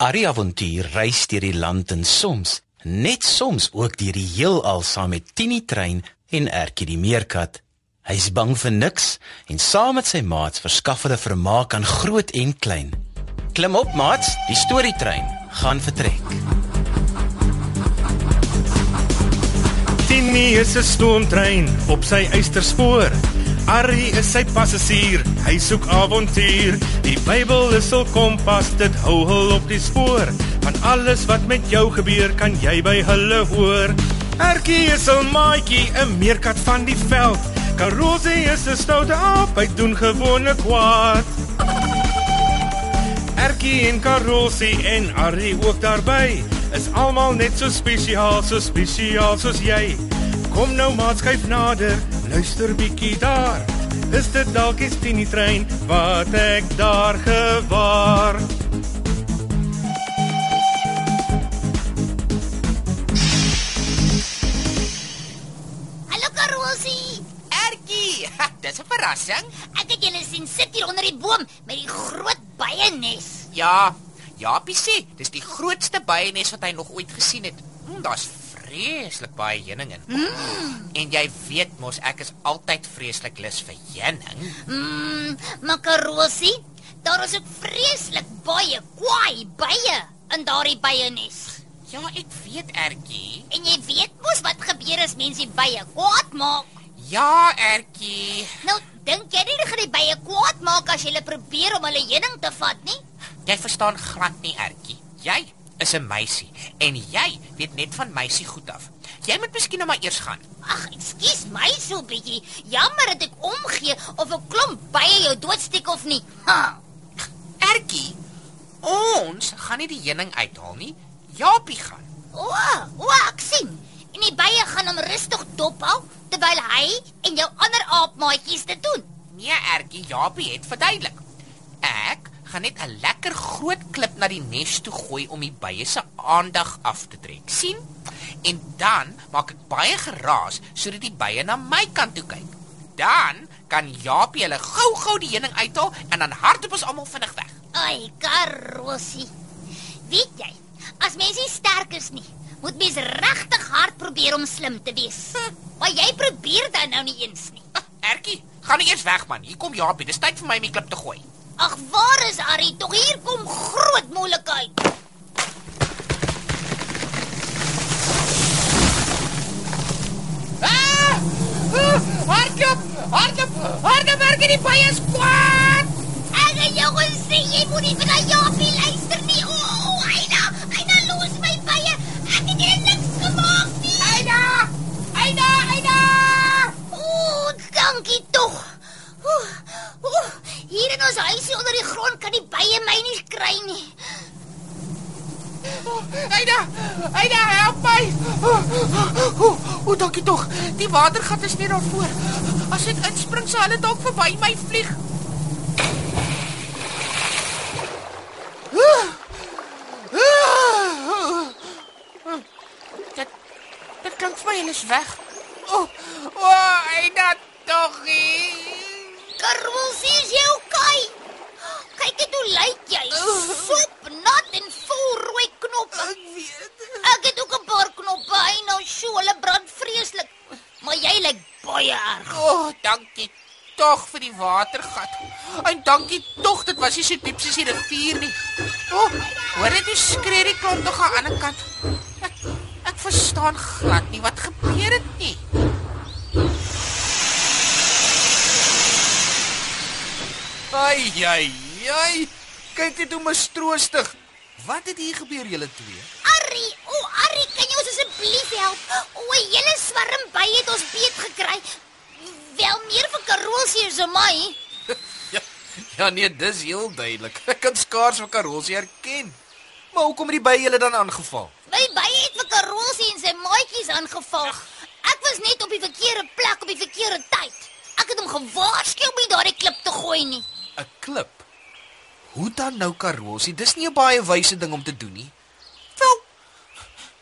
Arie Avontuur reis deur die land en soms, net soms ook deur die heelal saam met Tini Trein en Ertjie die meerkat. Hy's bang vir niks en saam met sy maats verskaf hulle vermaak aan groot en klein. Klim op maats, die storietrein gaan vertrek. Tini is 'n stoomtrein op sy eysterspoor. Arrie is sy passasier, hy soek avontuur. Die Bybel is hul kompas, dit hou hul op die spoor. Van alles wat met jou gebeur, kan jy by hulle hoor. Ertjie is 'n maatjie, 'n meerkat van die veld. Karosie is 'n stoute aap, hy doen gewone kwaad. Ertjie en Karosie en Arrie ook daarbey is almal net so spesiaal, so spesiaal soos jy. Kom nou maat skuif nader, luister bietjie daar. Is dit dalk die Tini trein wat ek daar gewaar? Hallo Karosie. Ertjie, dis 'n verrassing. Ek het julle sien sit hier onder die boom met die groot byenes. Ja, Japie sê, dis die grootste byenes wat hy nog ooit gesien het. Mm, Daar's vreeslik baie heuning in. Mm. En jy weet mos ek is altyd vreeslik lus vir heuning. Mmm, maar Karosie, daar is ook vreeslik baie kwaai bye in daardie byenes. Ja, ek weet Ertjie. En jy weet mos wat gebeur as mense bye kwaad maak. Ja, Ertjie. Nou, dink jy nie gaan die bye kwaad maak as jy hulle probeer om hulle heuning te vat nie? Jy verstaan glad nie, Ertjie. Jy is 'n meisie en jy weet net van meisie goed af. Jy moet miskien nou maar eers gaan. Ag, ekskuus my so bietjie. Jammer dat ek omgee of 'n klomp bye jou doodsteek of nie. Ha. Ertjie, ons gaan nie die heuning uithaal nie. Japie gaan. O, o, ek sien. En die bye gaan hom rustig dophou terwyl hy en jou ander aapmaatjies dit doen. Nee, Ertjie, Japie het verduidelik. Ek gaan net 'n lekker groot klip na die nes toe gooi om die bye se aandag af te trek. sien? En dan maak ek baie geraas sodat die bye na my kant toe kyk. Dan kan Japie hulle gou-gou die heuning uithaal en dan hardloop ons almal vinnig weg. Ai, Karosie. Weet jy, as mens nie sterk is nie, moet mens regtig hard probeer om slim te wees. Maar jy probeer dan nou nie eens nie. Ah, Ertjie, gaan nie eers weg man. Hier kom Japie. Dis tyd vir my om die klip te gooi. Ag, waar is Arrie? Tog hier kom groot moeilikheid. Ah! Ah! Hardloop! Hardloop! Hardloop, Ertjie, die bye is kwaad. Ek het jou gesê jy moet nie vir daai Japie luister nie. O, o, Aina, Aina los my bye. Ek het jou niks gemaak nie. Aida! Aida, Aida! O, dankie tog. Oeh, oeh, hier in ons huisie onder die grond kan die bye my nie kry nie. Aida! Aida, help my! O, o, dankie tog. Die watergat is net daar voor. As ek inspring, sal hulle dalk verby my vlieg. Dit dit klink vir my hulle is weg. O, o, Aida tog. Karosie, is jy okay? Kyk net hoe lyk jy. Sop, nat en vol rooi knoppe. Ek weet. Ek het ook 'n paar knoppe, hy nou sjoe, hulle brand vreeslik. Maar jy lyk baie erg. O, oh, dankie tog vir die watergat. En dankie tog, dit was nie so diep soos die rivier nie. O, oh, hoor net hoe skree die klomp tog aan die ander kant. Ek ek verstaan glad nie wat gebeur het nie. Ai ai ai. Kyk net hoe mistroostig. Wat het hier gebeur julle twee? Arrie, o Arrie, kan jy ons asseblief help? O, 'n hele swarm bye het ons beet gekry. Wel meer vir Karosie as vir my. Ja, ja nee, dis heel duidelik. Ek kan skaars vir Karolsie herken. Maar hoekom het die by julle dan aangeval? My bye het vir Karosie en sy maatjies aangeval. Ek was net op die verkeerde plek op die verkeerde tyd. Ek het hom gewaarsku om nie daardie klip te gooi nie. 'n klip. Hoe dan nou karosie? Dis nie 'n baie wyse ding om te doen nie. Wel,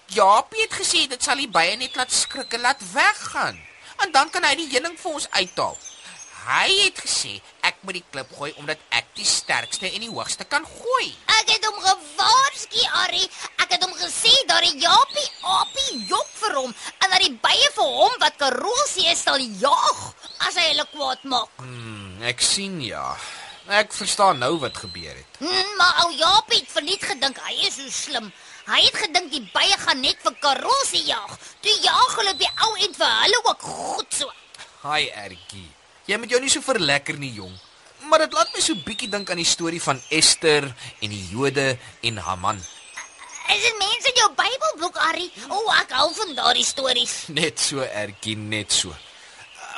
Jaapie het gesê dit sal die bye net laat skrik en laat weggaan. En dan kan hy die heuning vir ons uithaal. Hy het gesê ek moet die klip gooi omdat ek die sterkste en die hoogste kan gooi. Ek het hom gewaarsku, Ari. Ek het hom gesê dat die Japie Apie jop vir hom en dat die bye vir hom wat karosie is sal jaag as hy hulle kwaad maak. Hmm, ek sien ja. Ek verstaan nou wat gebeur het. Hmm, maar ou Jaapie het verniet gedink hy is so slim. Hy het gedink die bye gaan net vir Karosie jaag. Toe jaag hulle die ou end vir hulle ook goed so. Haai Ertjie. Jy moet jou nie so verlekker nie, jong. Maar dit laat my so bietjie dink aan die storie van Ester en die Jode en Haman. Is dit mense in jou Bybelboek, Ari? O, oh, ek hou van daardie stories. Net so Ertjie, net so.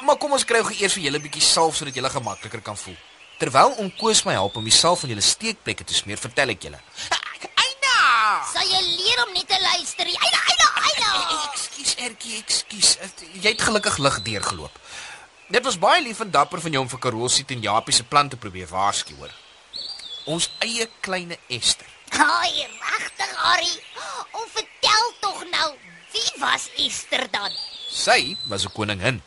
Maar kom ons kry gou eers vir julle 'n bietjie salf sodat julle gemakliker kan voel. Terwyl oom Koos my help om die salf van julle steekplekke te smeer, vertel ek julle. Eina! Sal jy leer om net te luister? Eina, eina, eina. Ekskuus Ertjie, ekskuus. Jy het gelukkig lig deurgeloop. Dit was baie lief en dapper van jou om vir Karosie en Japie se plan te probeer waarsku hoor. Ons eie kleine Ester. Haai, regtig, Ari. O, vertel tog nou, wie was Esther dan? Sy was 'n koningin,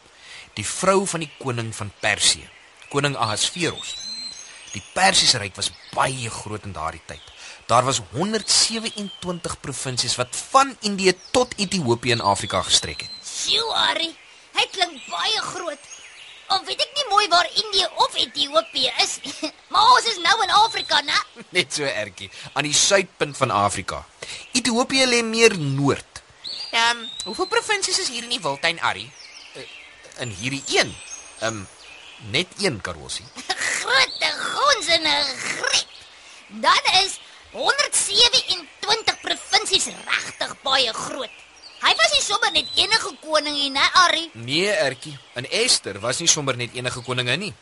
die vrou van die koning van Persië, koning Ahasveros. Die Persiese ryk was baie groot in daardie tyd. Daar was 127 provinsies wat van Indië tot Ethiopië in Afrika gestrek het. Sjoe, Ari. Hy klink baie groot. Of weet ek nie mooi waar Indië of Ethiopië is nie. Maar ons is nou in Afrika, né? Net so ertjie aan die suidpunt van Afrika. Ethiopië lê meer noord Ehm, um, hoeveel provinsies is hier in die Wildtuin, Arrie? in hierdie een. Um net een karosie. Groot gons en 'n griep. Dan is 127 provinsies regtig baie groot. Hy was nie sommer net enige koning nie, né, Ari? Nee, ertjie. In Ester was nie sommer net enige koningin nie.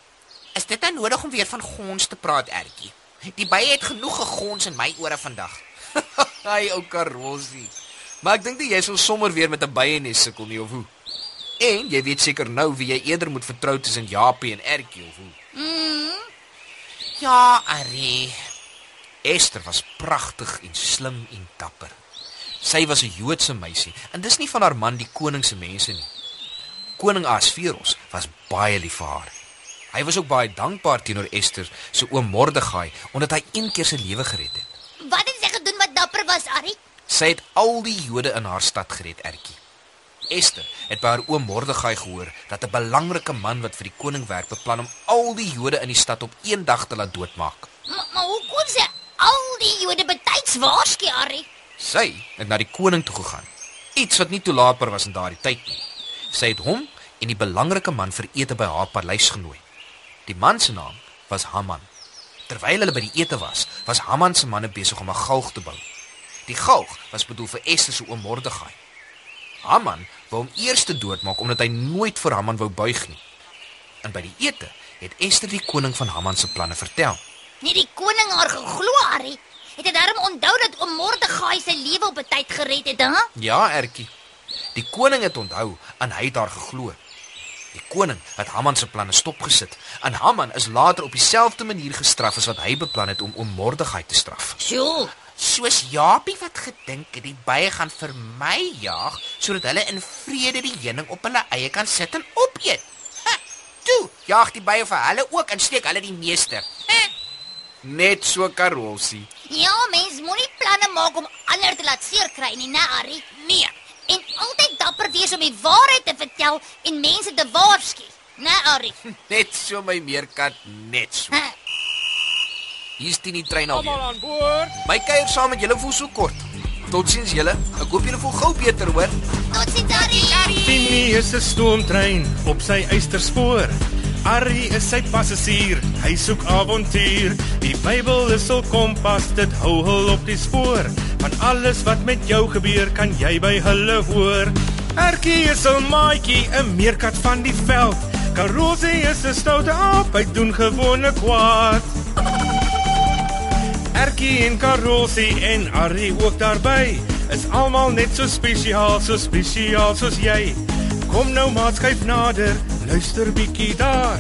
Is dit nou nodig om weer van gons te praat, Ertjie? Die bye het genoeg gegons in my ore vandag. Hy ou karosie. Maar ek dink nie jy sal sommer weer met 'n byenes sukkel nie of hoe. En jy weet seker nou wie jy eerder moet vertrou tussen Japie en Ertjie of hoe. Ja, Arrie. Ester was pragtig en slim en dapper. Sy was 'n Joodse meisie en dis nie van haar man die koning se mense nie. Koning Asveros was baie lief vir haar. Hy was ook baie dankbaar teenoor Ester se oom Mordegai omdat hy een keer sy lewe gered het. Wat het sy gedoen wat dapper was, Ari? Sy het al die Jode in haar stad gered, Ertjie. Ester het by haar oom Mordegai gehoor dat 'n belangrike man wat vir die koning werk beplan om al die Jode in die stad op een dag te laat doodmaak. Maar, maar hoe kon sy al die Jode betyds waarsku, Ari? Sy het na die koning toe gegaan. Iets wat nie toelaatbaar was in daardie tyd nie. Sy het hom en die belangrike man vir ete by haar paleis genooi. Die man se naam was Haman. Terwyl hulle by die ete was, was Haman se manne besig om 'n galg te bou. Die galg was bedoel vir Ester se oom Mordegai. Haman wou hom eers te doodmaak omdat hy nooit vir Haman wou buig nie. En by die ete het Ester die koning van Haman se planne vertel. Nie die koning haar geglo, Ari. Het hy daarom onthou dat oom Mordegai sy lewe op 'n tyd gered het, hè? Ja, Ertjie. Die koning het onthou en hy het haar geglo. Die koning het Haman se planne stopgesit en Haman is later op dieselfde manier gestraf as wat hy beplan het om om Mordegai te straf. Sjoe. Soos Japie wat gedink het die bye gaan vir my jaag sodat hulle in vrede die heuning op hulle eie kan sit en opeet. Ha, toe, jaag die bye vir hulle ook en steek hulle die meeste. Ha, Net so karosie. Ja, mens moenie planne maak om ander te laat seer kry nie, né, Ari? nee. En altyd dapper wees om die waarheid te vertel en mense te waarsku, né, Ari? Net so my meerkat, net so. Ha, Hier's die nie trein alweer. aan boord. My kuier saam met julle voel so kort. Totsiens julle. Ek hoop julle voel gou beter, hoor. Totsiens, Ari. Tini is 'n stoomtrein op sy eysterspoor. Arrie is sy passasier, hy soek avontuur. Die Bybel is hul kompas, dit hou hul op die spoor. Van alles wat met jou gebeur, kan jy by hulle hoor. Erkie is 'n maatjie, 'n meerkat van die veld. Karosie is 'n stoute aap, hy doen gewone kwaad. Erkie en Karosie en Arrie ook daarby is almal net so spesiaal, so spesiaal soos jy. Kom nou maat skuif nader, luister bietjie daar.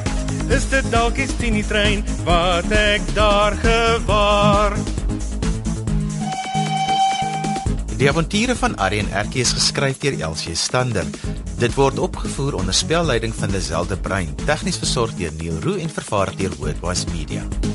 Is dit dalk die Tini trein wat ek daar gewaar? Die avonture van Arrie en Erkie is geskryf deur Elsie Stander. Dit word opgevoer onder spelleiding van Lazelle de Bruin, tegnies versorg deur Neil Roo en vervaar deur Worldwide Media.